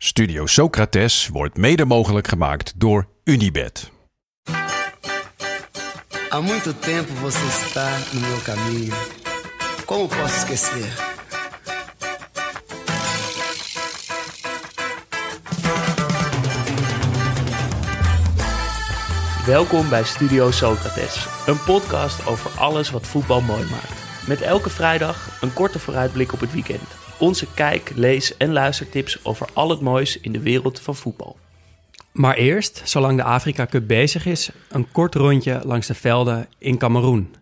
Studio Socrates wordt mede mogelijk gemaakt door Unibed. Há muito tempo você está no meu caminho. Como posso esquecer? Welkom bij Studio Socrates, een podcast over alles wat voetbal mooi maakt. Met elke vrijdag een korte vooruitblik op het weekend. Onze kijk, lees en luistertips over al het moois in de wereld van voetbal. Maar eerst, zolang de Afrika Cup bezig is, een kort rondje langs de velden in Cameroen.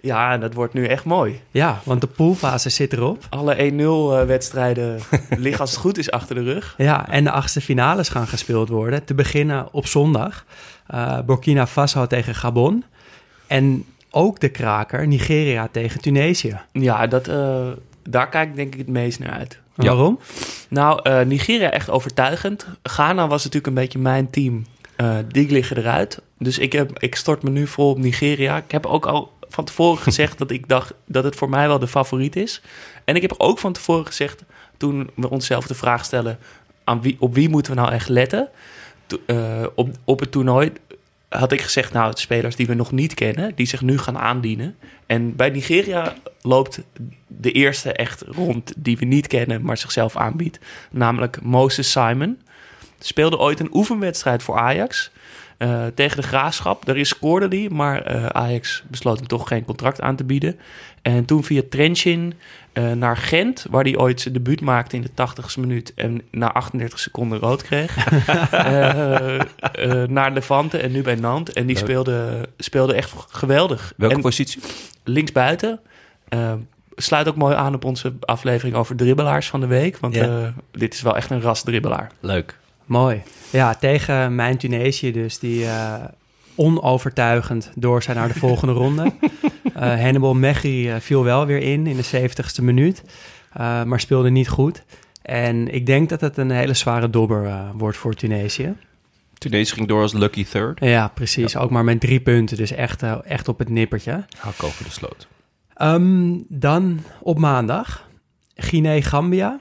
Ja, dat wordt nu echt mooi. Ja, want de poolfase zit erop. Alle 1-0 wedstrijden liggen als het goed is achter de rug. Ja, en de achtste finales gaan gespeeld worden. Te beginnen op zondag. Uh, Burkina Faso tegen Gabon. En ook de kraker Nigeria tegen Tunesië. Ja, dat, uh, daar kijk ik denk ik het meest naar uit. Waarom? Nou, uh, Nigeria echt overtuigend. Ghana was natuurlijk een beetje mijn team. Uh, die liggen eruit. Dus ik, heb, ik stort me nu vol op Nigeria. Ik heb ook al van tevoren gezegd dat ik dacht dat het voor mij wel de favoriet is. En ik heb ook van tevoren gezegd, toen we onszelf de vraag stellen... Aan wie, op wie moeten we nou echt letten? Uh, op, op het toernooi had ik gezegd, nou, spelers die we nog niet kennen, die zich nu gaan aandienen. En bij Nigeria loopt de eerste echt rond die we niet kennen, maar zichzelf aanbiedt. Namelijk Moses Simon. Speelde ooit een oefenwedstrijd voor Ajax. Uh, tegen de graafschap. Daarin scoorde hij, maar uh, Ajax besloot hem toch geen contract aan te bieden. En toen via Trenchin uh, naar Gent, waar hij ooit zijn debuut maakte in de 80ste minuut en na 38 seconden rood kreeg. naar Levante en nu bij Nantes. En die speelde, speelde echt geweldig. Welke en positie? Linksbuiten. sluit ook mooi aan op onze aflevering over dribbelaars van de week. Want ja. dit is wel echt een ras dribbelaar. Leuk. Mooi. Ja, tegen mijn Tunesië dus, die uh, onovertuigend door zijn naar de volgende ronde. Uh, Hannibal Mechri uh, viel wel weer in, in de 70ste minuut, maar speelde niet goed. En ik denk dat het een hele zware dobber wordt voor Tunesië. Tunesië ging door als lucky third. Ja, precies. Ja. Ook maar met drie punten, dus echt, echt op het nippertje. Hak over de sloot. Um, dan op maandag, Guinea-Gambia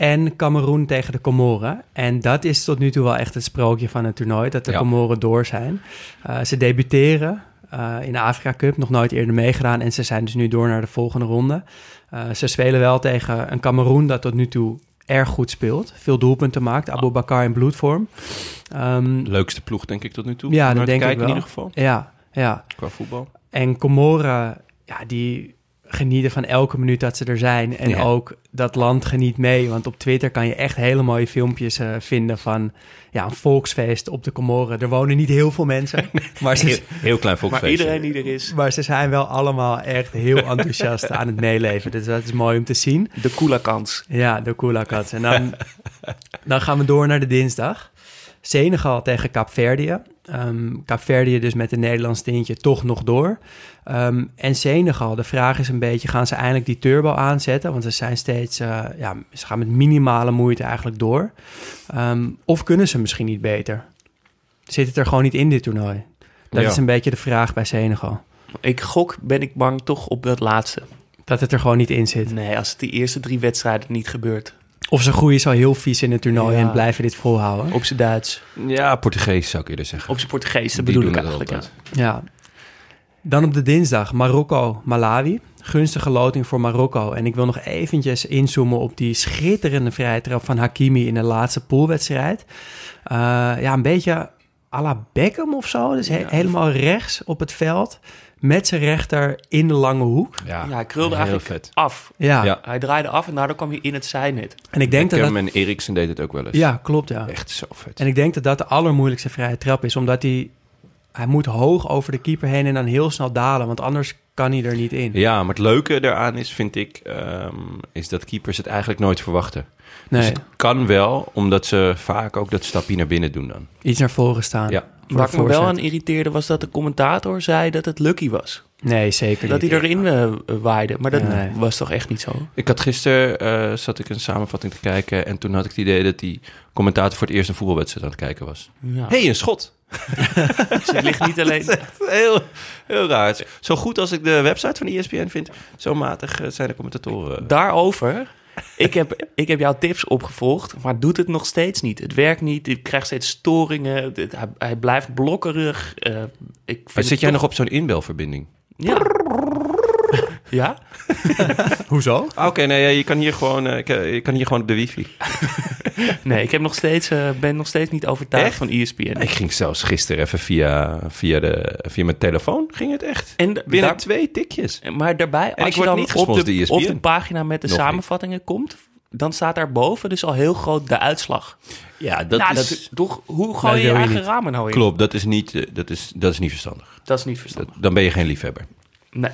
en Cameroen tegen de Comoren. En dat is tot nu toe wel echt het sprookje van het toernooi, dat de ja. Comoren door zijn. Uh, ze debuteren uh, in de Afrika Cup, nog nooit eerder meegedaan. En ze zijn dus nu door naar de volgende ronde. Uh, ze spelen wel tegen een Cameroen dat tot nu toe erg goed speelt. Veel doelpunten maakt. Abu Bakar in bloedvorm. Um, Leukste ploeg, denk ik, tot nu toe. Ja, dat denk kijken, ik wel. in ieder geval. Ja, ja. Qua voetbal. En Comoren, ja, die genieten van elke minuut dat ze er zijn. En ja. ook dat land geniet mee. Want op Twitter kan je echt hele mooie filmpjes uh, vinden van ja, een volksfeest op de Comoren. Er wonen niet heel veel mensen. Maar ze, heel, heel klein volksfeest. Maar iedereen die er is. Maar ze zijn wel allemaal echt heel enthousiast aan het meeleven. Dus dat is mooi om te zien. De Koelakans. Ja, de Koelakans. En dan, dan gaan we door naar de dinsdag. Senegal tegen Kaapverdië. Um, Kaapverdië dus met een Nederlands tintje toch nog door. Um, en Senegal, de vraag is een beetje, gaan ze eindelijk die turbo aanzetten? Want ze zijn steeds, uh, ja, ze gaan met minimale moeite eigenlijk door. Um, of kunnen ze misschien niet beter? Zit het er gewoon niet in dit toernooi? Dat Ja. is een beetje de vraag bij Senegal. Ik gok, ben ik bang toch op dat laatste. Dat het er gewoon niet in zit. Nee, als het die eerste drie wedstrijden niet gebeurt. Of ze groeien zo heel vies in het toernooi Ja. en blijven dit volhouden. Op zijn Duits. Ja, Portugees zou ik eerder zeggen. Op zijn Portugees, dat Die bedoel ik eigenlijk. Ja. Ja. Dan op de dinsdag Marokko-Malawi. Gunstige loting voor Marokko. En ik wil nog eventjes inzoomen op die schitterende vrije trap van Hakimi in de laatste poolwedstrijd. Uh, ja, een beetje à la Beckham of zo. Dus he- helemaal rechts op het veld. Met zijn rechter in de lange hoek. Ja, Ja, hij krulde heel eigenlijk vet. af. Ja, Ja. Hij draaide af en daardoor kwam hij in het zijnet. en ik denk dat Beckham dat... en Eriksen deed het ook wel eens. Ja, klopt ja. Echt zo vet. En ik denk dat dat de allermoeilijkste vrije trap is. Omdat hij hij moet hoog over de keeper heen en dan heel snel dalen, want anders kan hij er niet in. Ja, maar het leuke daaraan is, vind ik, ehm, is dat keepers het eigenlijk nooit verwachten. Dus Nee, het kan wel, omdat ze vaak ook dat stapje naar binnen doen dan. iets naar voren staan. Ja. Waar ik me wel aan irriteerde was dat de commentator zei dat het Lucky was. Nee, zeker Dat niet. hij erin eh, waaide. Maar dat Nee. was toch echt niet zo? Ik had gisteren, eh, zat ik een samenvatting te kijken en toen had ik het idee dat die commentator voor het eerst een voetbalwedstrijd aan het kijken was. Ja. hey, een schot! Dus het ligt niet alleen... Heel, heel raar. Zo goed als ik de website van ESPN vind, zo matig eh, zijn de commentatoren. Daarover, ik heb, ik heb jouw tips opgevolgd, maar doet het nog steeds niet. Het werkt niet, ik krijg steeds storingen, hij, hij blijft blokkerig. eh, ik Maar zit jij toch- nog op zo'n inbelverbinding? Ja. ja? Hoezo? Ah, Oké, nee, je kan hier gewoon, ik, je kan hier gewoon op de wifi. Nee, ik heb nog steeds, eh, ben nog steeds niet overtuigd Echt? van E ESPN. Ik ging zelfs gisteren even via, via, de, via mijn telefoon, ging het echt. En Binnen daar- twee tikjes. Maar daarbij, als ik je dan niet op gesponsord de, ESPN. op de pagina met de Nog samenvattingen komt, dan staat daarboven dus al heel groot de uitslag. Ja, dat nou, is... dat, toch, hoe gooi je je eigen niet. ramen nou in? Klopt, dat is niet, eh, dat is, dat is niet verstandig. Dat is niet Dat, verstandig. dan ben je geen liefhebber. Nee.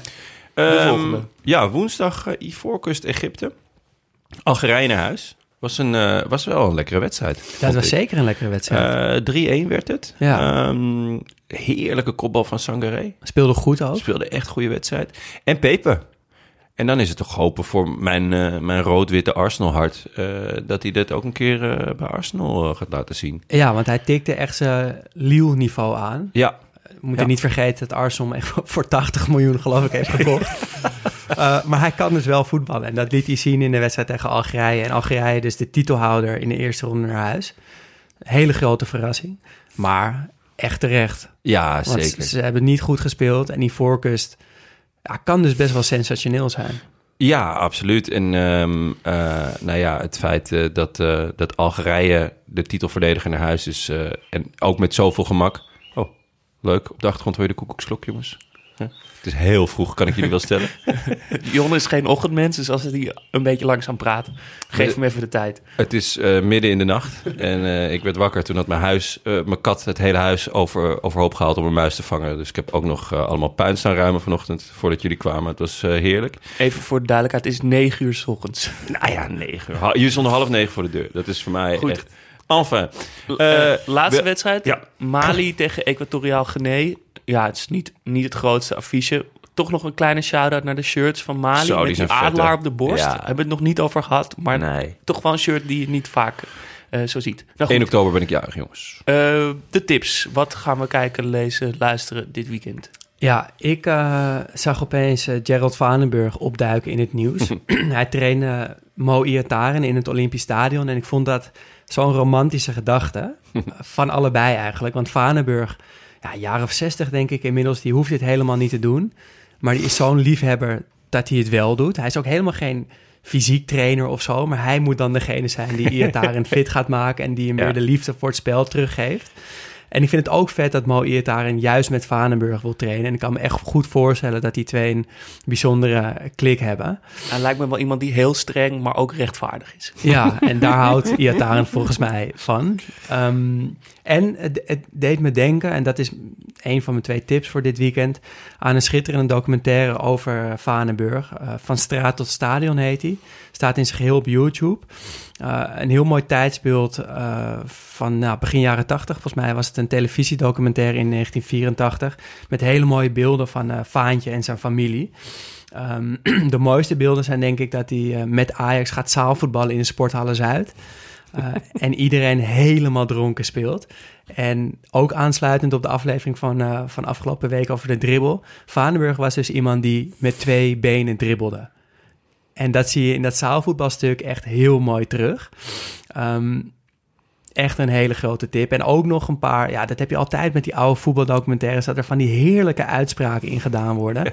Ehm, volgende. Ja, woensdag uh, Ivoorkust Egypte. Algerije naar huis. Was, een, eh, was wel een lekkere wedstrijd. Dat was ik. zeker een lekkere wedstrijd. Eh, 3-1 werd het. Ja. Ehm, heerlijke kopbal van Sangaré. Speelde goed ook. Speelde echt goede wedstrijd. En Pepe. En dan is het toch hopen voor mijn, eh, mijn rood-witte Arsenal-hart... eh, dat hij dit ook een keer eh, bij Arsenal gaat laten zien. Ja, want hij tikte echt zijn Lille-niveau aan. Ja, We moeten Ja. niet vergeten dat Arsenal hem echt voor 80 miljoen geloof ik heeft gekocht. Maar hij kan dus wel voetballen. En dat liet hij zien in de wedstrijd tegen Algerije. En Algerije dus de titelhouder in de eerste ronde naar huis. Hele grote verrassing. Maar echt terecht. ja Want zeker. ze hebben niet goed gespeeld. En die voorkust ja, kan dus best wel sensationeel zijn. Ja, absoluut. En ehm, eh, nou ja, het feit eh, dat, eh, dat Algerije de titelverdediger naar huis is... en ook met zoveel gemak... Oh, leuk. Op de achtergrond hoor je de koekoeksklok, jongens. Het is heel vroeg, kan ik jullie wel stellen. Jon is geen ochtendmens, dus als hij een beetje langzaam praat, geef hem even de tijd. Het is eh, midden in de nacht en eh, ik werd wakker toen had mijn huis, eh, mijn kat het hele huis over, overhoop gehaald om een muis te vangen. Dus ik heb ook nog allemaal puin staan ruimen vanochtend voordat jullie kwamen. Het was heerlijk. Even voor de duidelijkheid, het is negen uur s ochtends. Nou ja, negen uur. Jullie stonden half negen voor de deur. Dat is voor mij Goed. echt... Enfin. Laatste we- wedstrijd, ja. Mali tegen Equatoriaal Guinea. Ja, het is niet, niet het grootste affiche. Toch nog een kleine shout-out naar de shirts van Mali. Zo, die met die adelaar op de borst. Ja. Hebben we het nog niet over gehad, maar Nee. toch wel een shirt die je niet vaak eh, zo ziet. Nou 1 goed, oktober ben ik jarig, jongens. eh, de tips. Wat gaan we kijken, lezen, luisteren dit weekend? Ja, ik eh, zag opeens Gerald Vanenburg opduiken in het nieuws. Hij trainde Mo Iataren in het Olympisch Stadion. En ik vond dat zo'n romantische gedachte. van allebei eigenlijk. Want Vanenburg, ja, een jaar of zestig denk ik inmiddels, die hoeft dit helemaal niet te doen. Maar die is zo'n liefhebber dat hij het wel doet. Hij is ook helemaal geen fysiek trainer of zo. Maar hij moet dan degene zijn die Iataren fit gaat maken. En die hem Ja. weer de liefde voor het spel teruggeeft. En ik vind het ook vet dat Mo Iataren juist met Vanenburg wil trainen. En ik kan me echt goed voorstellen dat die twee een bijzondere klik hebben. Hij lijkt me wel iemand die heel streng, maar ook rechtvaardig is. Ja, en daar houdt Iataren volgens mij van. Ehm, en het, het deed me denken, en dat is een van mijn twee tips voor dit weekend... aan een schitterende documentaire over Vanenburg. Eh, van straat tot stadion heet hij. Staat in zijn geheel op YouTube. Eh, een heel mooi tijdsbeeld eh, van nou, begin jaren 80. Volgens mij was het een televisiedocumentaire in 1984... met hele mooie beelden van Vaantje en zijn familie... Ehm, de mooiste beelden zijn denk ik dat hij met Ajax gaat zaalvoetballen in de Sporthallen Zuid. Eh, en iedereen helemaal dronken speelt. En ook aansluitend op de aflevering van, eh, van afgelopen week over de dribbel. Vaneburg was dus iemand die met twee benen dribbelde. En dat zie je in dat zaalvoetbalstuk echt heel mooi terug. Ehm, echt een hele grote tip. En ook nog een paar, ja, dat heb je altijd met die oude voetbaldocumentaires, dat er van die heerlijke uitspraken in gedaan worden.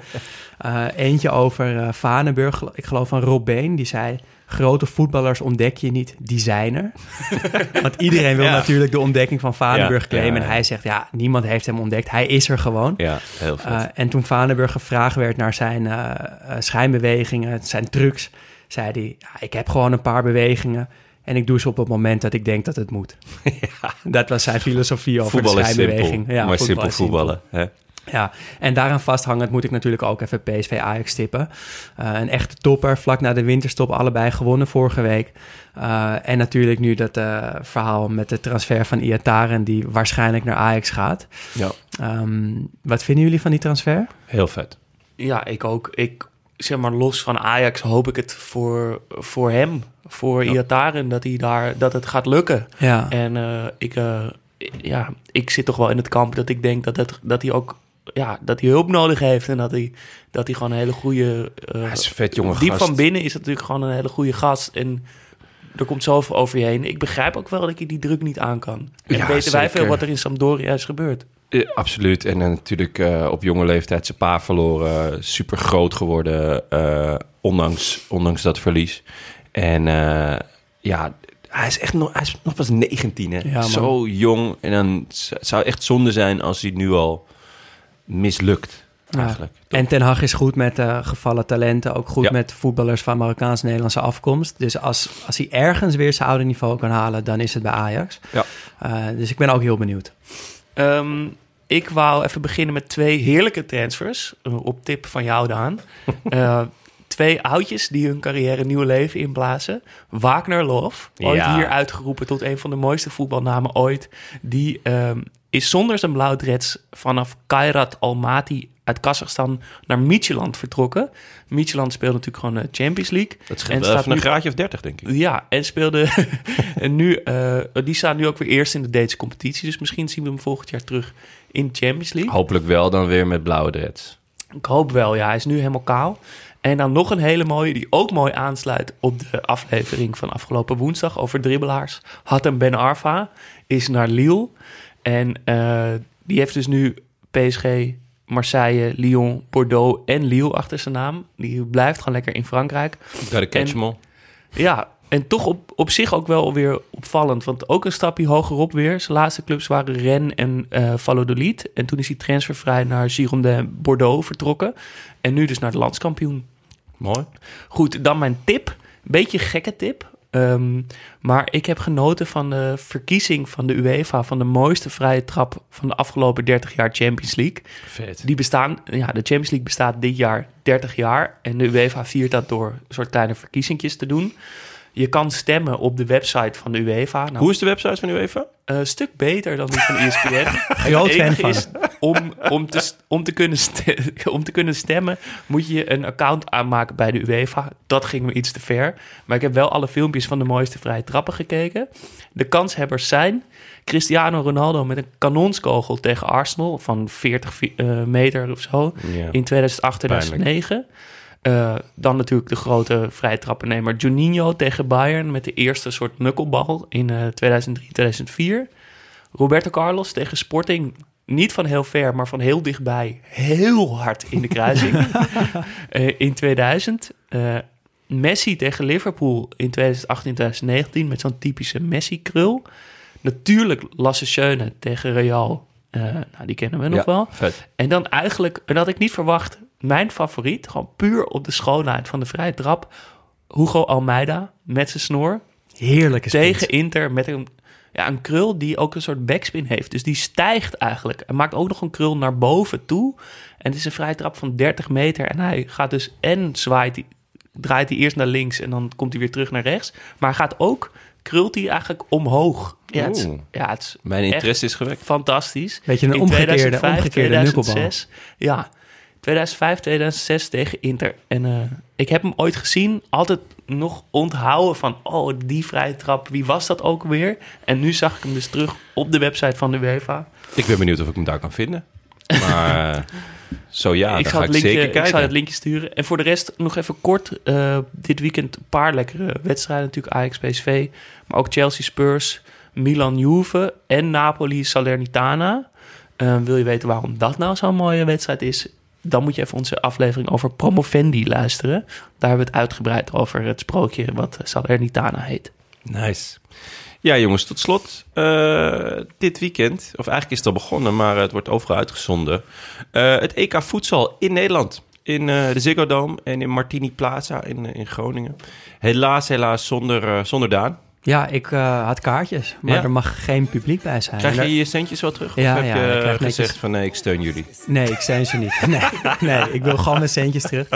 Eh, eentje over eh Vanenburg, ik geloof van Rob Been, die zei... Grote voetballers ontdek je niet, designer. Want iedereen wil Ja. natuurlijk de ontdekking van Vanenburg claimen. ja, ja. En hij zegt, ja, niemand heeft hem ontdekt. Hij is er gewoon. Ja, heel. Uh, en toen Vanenburg gevraagd werd naar zijn uh, uh, schijnbewegingen, zijn trucs, zei hij: Ik heb gewoon een paar bewegingen En ik doe ze op het moment dat ik denk dat het moet. Dat was zijn filosofie over Voetbal de is schijnbeweging. simpel, maar simpel. voetballen. Hè? Ja, en daaraan vasthangend moet ik natuurlijk ook even PSV Ajax tippen. Eh, een echte topper, vlak na de winterstop allebei gewonnen vorige week. Eh, en natuurlijk nu dat eh, verhaal met de transfer van Iataren... die waarschijnlijk naar Ajax gaat. Ja, Ehm, wat vinden jullie van die transfer? heel vet. Ja, ik ook. Ik zeg maar los van Ajax hoop ik het voor, voor hem, voor Ja. Iataren, dat hij daar dat het gaat lukken. Ja, En eh, ik, eh, ja, ik zit toch wel in het kamp dat ik denk dat, het, dat hij ook ja, dat hij hulp nodig heeft en dat hij, dat hij gewoon een hele goede. eh, Hij is een vet jonge diep gast. van binnen is natuurlijk gewoon een hele goede gast en er komt zoveel over je heen. Ik begrijp ook wel dat je die druk niet aan kan. En Ja, weten wij veel wat er in Sampdoria is gebeurd. Absoluut. En dan natuurlijk eh, op jonge leeftijd zijn pa verloren. Super groot geworden, eh, ondanks, ondanks dat verlies. En eh, ja, hij is echt nog, hij is nog pas 19, hè? Ja. Zo jong. En dan zou echt zonde zijn als hij nu al mislukt, Ja. eigenlijk. En Ten Hag is goed met gevallen talenten. Ook goed Ja. met voetballers van Marokkaans-Nederlandse afkomst. Dus als, als hij ergens weer zijn oude niveau kan halen... dan is het bij Ajax. Ja. Eh, dus ik ben ook heel benieuwd. Ehm, ik wou even beginnen met twee heerlijke transfers. eh, op tip van jou, Daan. Eh, twee oudjes die hun carrière nieuw leven inblazen. Wagner Love, ooit Ja. hier uitgeroepen tot een van de mooiste voetbalnamen ooit. Die ehm, is zonder zijn blauwdreds vanaf Kairat Almaty uit Kazachstan naar Midtjylland vertrokken. Midtjylland speelt natuurlijk gewoon de Champions League. Dat En scheelt wel staat even een nu- graadje of 30, denk ik. Ja, en speelde. en nu, eh, die staan nu ook weer eerst in de Deense competitie. Dus misschien zien we hem volgend jaar terug in de Champions League. Hopelijk wel dan weer met blauwe dreads. Ik hoop wel, ja. Hij is nu helemaal kaal. En dan nog een hele mooie, die ook mooi aansluit op de aflevering van afgelopen woensdag over dribbelaars. Hatem Ben Arfa is naar Lille. En eh, die heeft dus nu PSG, Marseille, Lyon, Bordeaux en Lille achter zijn naam. Die blijft gewoon lekker in Frankrijk. Gotta catch En-. Ja, en toch op, op zich ook wel weer opvallend. Want ook een stapje hogerop weer. Zijn laatste clubs waren Rennes en eh Valladolid. En toen is hij transfervrij naar Girondin Bordeaux vertrokken. En nu dus naar de landskampioen. Mooi. Goed, dan mijn tip. Beetje gekke tip. Ehm, maar ik heb genoten van de verkiezing van de UEFA... van de mooiste vrije trap van de afgelopen 30 jaar Champions League. Vet. Die bestaan, ja, de Champions League bestaat dit jaar 30 jaar. En de UEFA viert dat door een soort kleine verkiezingjes te doen. Je kan stemmen op de website van de UEFA. Nou, Hoe is de website van UEFA? Een stuk beter dan die van ESPN. Groot fan van. is, om, om, te, om, te kunnen om te kunnen stemmen, moet je een account aanmaken bij de UEFA. Dat ging me iets te ver. Maar ik heb wel alle filmpjes van de mooiste vrije trappen gekeken. De kanshebbers zijn Cristiano Ronaldo met een kanonskogel tegen Arsenal van 40 vi- eh, meter of zo Ja. in 2008, 2009. Eh, dan natuurlijk de grote vrije trappennemer Juninho tegen Bayern met de eerste soort knucklebal in eh 2003, 2004. Roberto Carlos tegen Sporting, niet van heel ver, maar van heel dichtbij, heel hard in de kruising Eh, in 2000. Eh, Messi tegen Liverpool in 2018, 2019 met zo'n typische Messi-krul. Natuurlijk Lasse Schöne tegen Real. Eh, nou, die kennen we nog Ja, wel. Vet. En dan eigenlijk, en dat ik niet verwacht, mijn favoriet, gewoon puur op de schoonheid van de vrije trap. Hugo Almeida met zijn snor Heerlijke spits. tegen Inter met een, ja, een krul die ook een soort backspin heeft. Dus die stijgt eigenlijk. En maakt ook nog een krul naar boven toe. En het is een vrije trap van 30 meter. En hij gaat dus en zwaait, hij- draait hij eerst naar links en dan komt hij weer terug naar rechts. Maar hij gaat ook, krult hij eigenlijk omhoog. Ja, het ja, het is Mijn interesse is gewekt. fantastisch. Beetje een In omgekeerde, 2005, omgekeerde knuckelbal. 2006. Ja, 2005, 2006 tegen Inter. En eh, ik heb hem ooit gezien, altijd nog onthouden van... oh, die vrije trap, wie was dat ook weer? En nu zag ik hem dus terug op de website van de UEFA. Ik ben benieuwd of ik hem daar kan vinden. Maar eh, zo ja, ik, ga het ik linkje, zeker ik zal kijken. het linkje sturen. En voor de rest nog even kort. eh, dit weekend een paar lekkere wedstrijden. Natuurlijk Ajax, PSV. Maar ook Chelsea, Spurs, Milan, Juve en Napoli, Salernitana. Wil je weten waarom dat nou zo'n mooie wedstrijd is? Dan moet je even onze aflevering over Promovendi luisteren. Daar hebben we het uitgebreid over het sprookje wat Salernitana heet. Nice. Ja, jongens, tot slot. eh, dit weekend, of eigenlijk is het al begonnen, maar het wordt overal uitgezonden. Eh, het EK voedsel in Nederland. In eh, de Ziggo Dome en in Martini Plaza in, eh, in Groningen. Helaas, helaas zonder, eh, zonder Daan. Ja, ik uh, had kaartjes, maar Ja? er mag geen publiek bij zijn. Krijg je je centjes wel terug? Ja, of heb ja, ik je gezegd netjes- van nee, ik steun jullie? Nee, ik steun ze niet. Nee, nee, ik wil gewoon mijn centjes terug.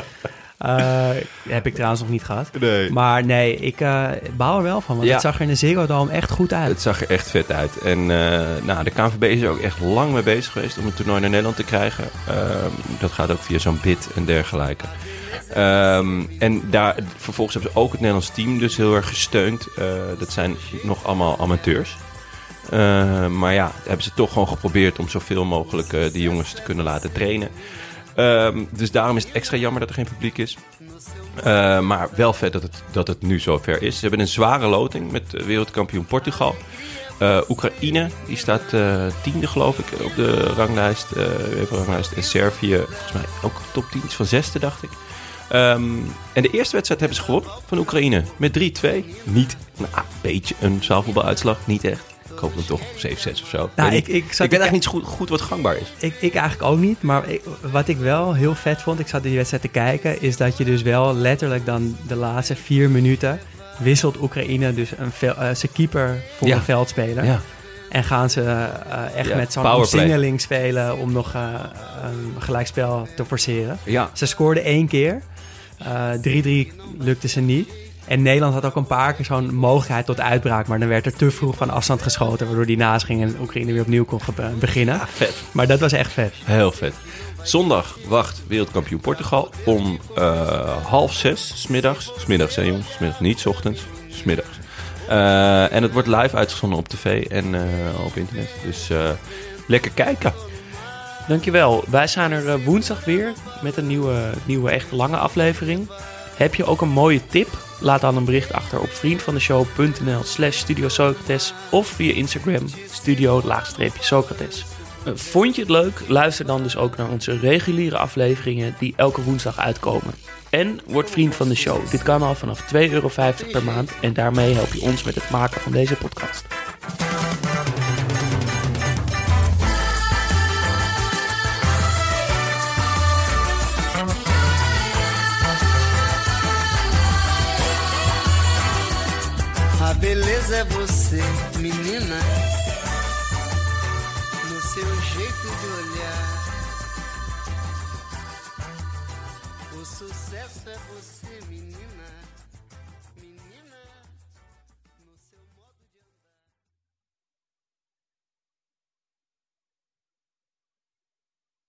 Eh, heb ik trouwens nog niet gehad. Nee. Maar nee, ik eh baal er wel van, want het zag er in de Ziggo Dome echt goed uit. Het zag er echt vet uit. En eh, nou, de KNVB is er ook echt lang mee bezig geweest om het toernooi naar Nederland te krijgen. Ehm, dat gaat ook via zo'n bid en dergelijke. Ehm, en daar, vervolgens hebben ze ook het Nederlands team dus heel erg gesteund. Eh, dat zijn nog allemaal amateurs. Eh, maar ja, hebben ze toch gewoon geprobeerd om zoveel mogelijk eh, die jongens te kunnen laten trainen. Ehm, dus daarom is het extra jammer dat er geen publiek is. Maar wel vet dat het, dat het nu zover is. Ze hebben een zware loting met wereldkampioen Portugal. Eh, Oekraïne, die staat tiende geloof ik op de ranglijst. eh ranglijst. En Servië, volgens mij ook top 10, iets van zesde dacht ik. Ehm, en de eerste wedstrijd hebben ze gewonnen van Oekraïne met 3-2. Niet, nou, een beetje een zaalvoetbaluitslag, niet echt. Ik hoop dan toch 7-6 of zo. Nou, ik- ik zat ik te weet eigenlijk niet goed, goed wat gangbaar is. Ik, ik eigenlijk ook niet, maar wat ik wel heel vet vond, ik zat die wedstrijd te kijken, is dat je dus wel letterlijk dan de laatste vier minuten wisselt Oekraïne dus een zijn keeper voor Ja. een veldspeler. Ja. En gaan ze eh, echt Ja, met zo'n omsingeling spelen om nog eh, een gelijkspel te forceren. Ja, Ze scoorden één keer. Eh, 3-3 lukte ze niet. En Nederland had ook een paar keer zo'n mogelijkheid tot uitbraak. Maar dan werd er te vroeg van afstand geschoten. Waardoor die naast ging en Oekraïne weer opnieuw kon beginnen. vet. Maar dat was echt vet. Heel vet. Zondag wacht wereldkampioen Portugal om eh, half zes, smiddags. Smiddags, hè jongens? Smiddags, niet 's ochtends. Smiddags. Eh, en het wordt live uitgezonden op tv en eh, op internet. Dus eh, lekker kijken. Dankjewel. Wij zijn er woensdag weer met een nieuwe, nieuwe echt lange aflevering. Heb je ook een mooie tip? Laat dan een bericht achter op vriendvandeshow.nl slash Studio Socrates of via Instagram studio-socrates. Eh, Vond je het leuk? Luister dan dus ook naar onze reguliere afleveringen die elke woensdag uitkomen. En word vriend van de show. Dit kan al vanaf 2,50 euro per maand en daarmee help je ons met het maken van deze podcast. A beleza é você, sucesso é você, menina.